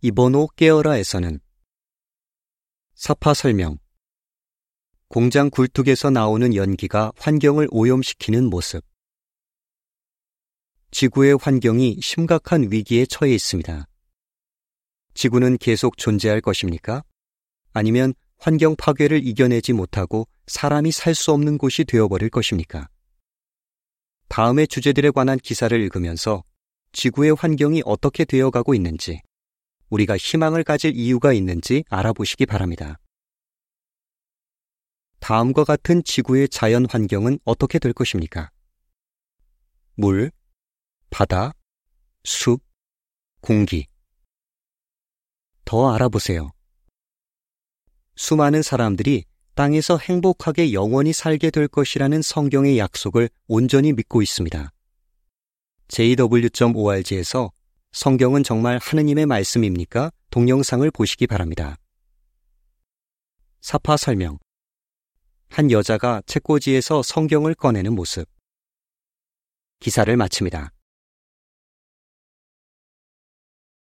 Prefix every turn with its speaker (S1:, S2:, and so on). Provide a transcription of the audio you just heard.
S1: 이번 호 깨어라에서는 사파 설명 공장 굴뚝에서 나오는 연기가 환경을 오염시키는 모습 지구의 환경이 심각한 위기에 처해 있습니다. 지구는 계속 존재할 것입니까? 아니면 환경 파괴를 이겨내지 못하고 사람이 살 수 없는 곳이 되어버릴 것입니까? 다음의 주제들에 관한 기사를 읽으면서 지구의 환경이 어떻게 되어가고 있는지, 우리가 희망을 가질 이유가 있는지 알아보시기 바랍니다. 다음과 같은 지구의 자연 환경은 어떻게 될 것입니까? 물, 바다, 숲, 공기. 더 알아보세요. 수많은 사람들이 땅에서 행복하게 영원히 살게 될 것이라는 성경의 약속을 온전히 믿고 있습니다. jw.org에서 성경은 정말 하느님의 말씀입니까? 동영상을 보시기 바랍니다. 사파 설명. 한 여자가 책꽂이에서 성경을 꺼내는 모습. 기사를 마칩니다.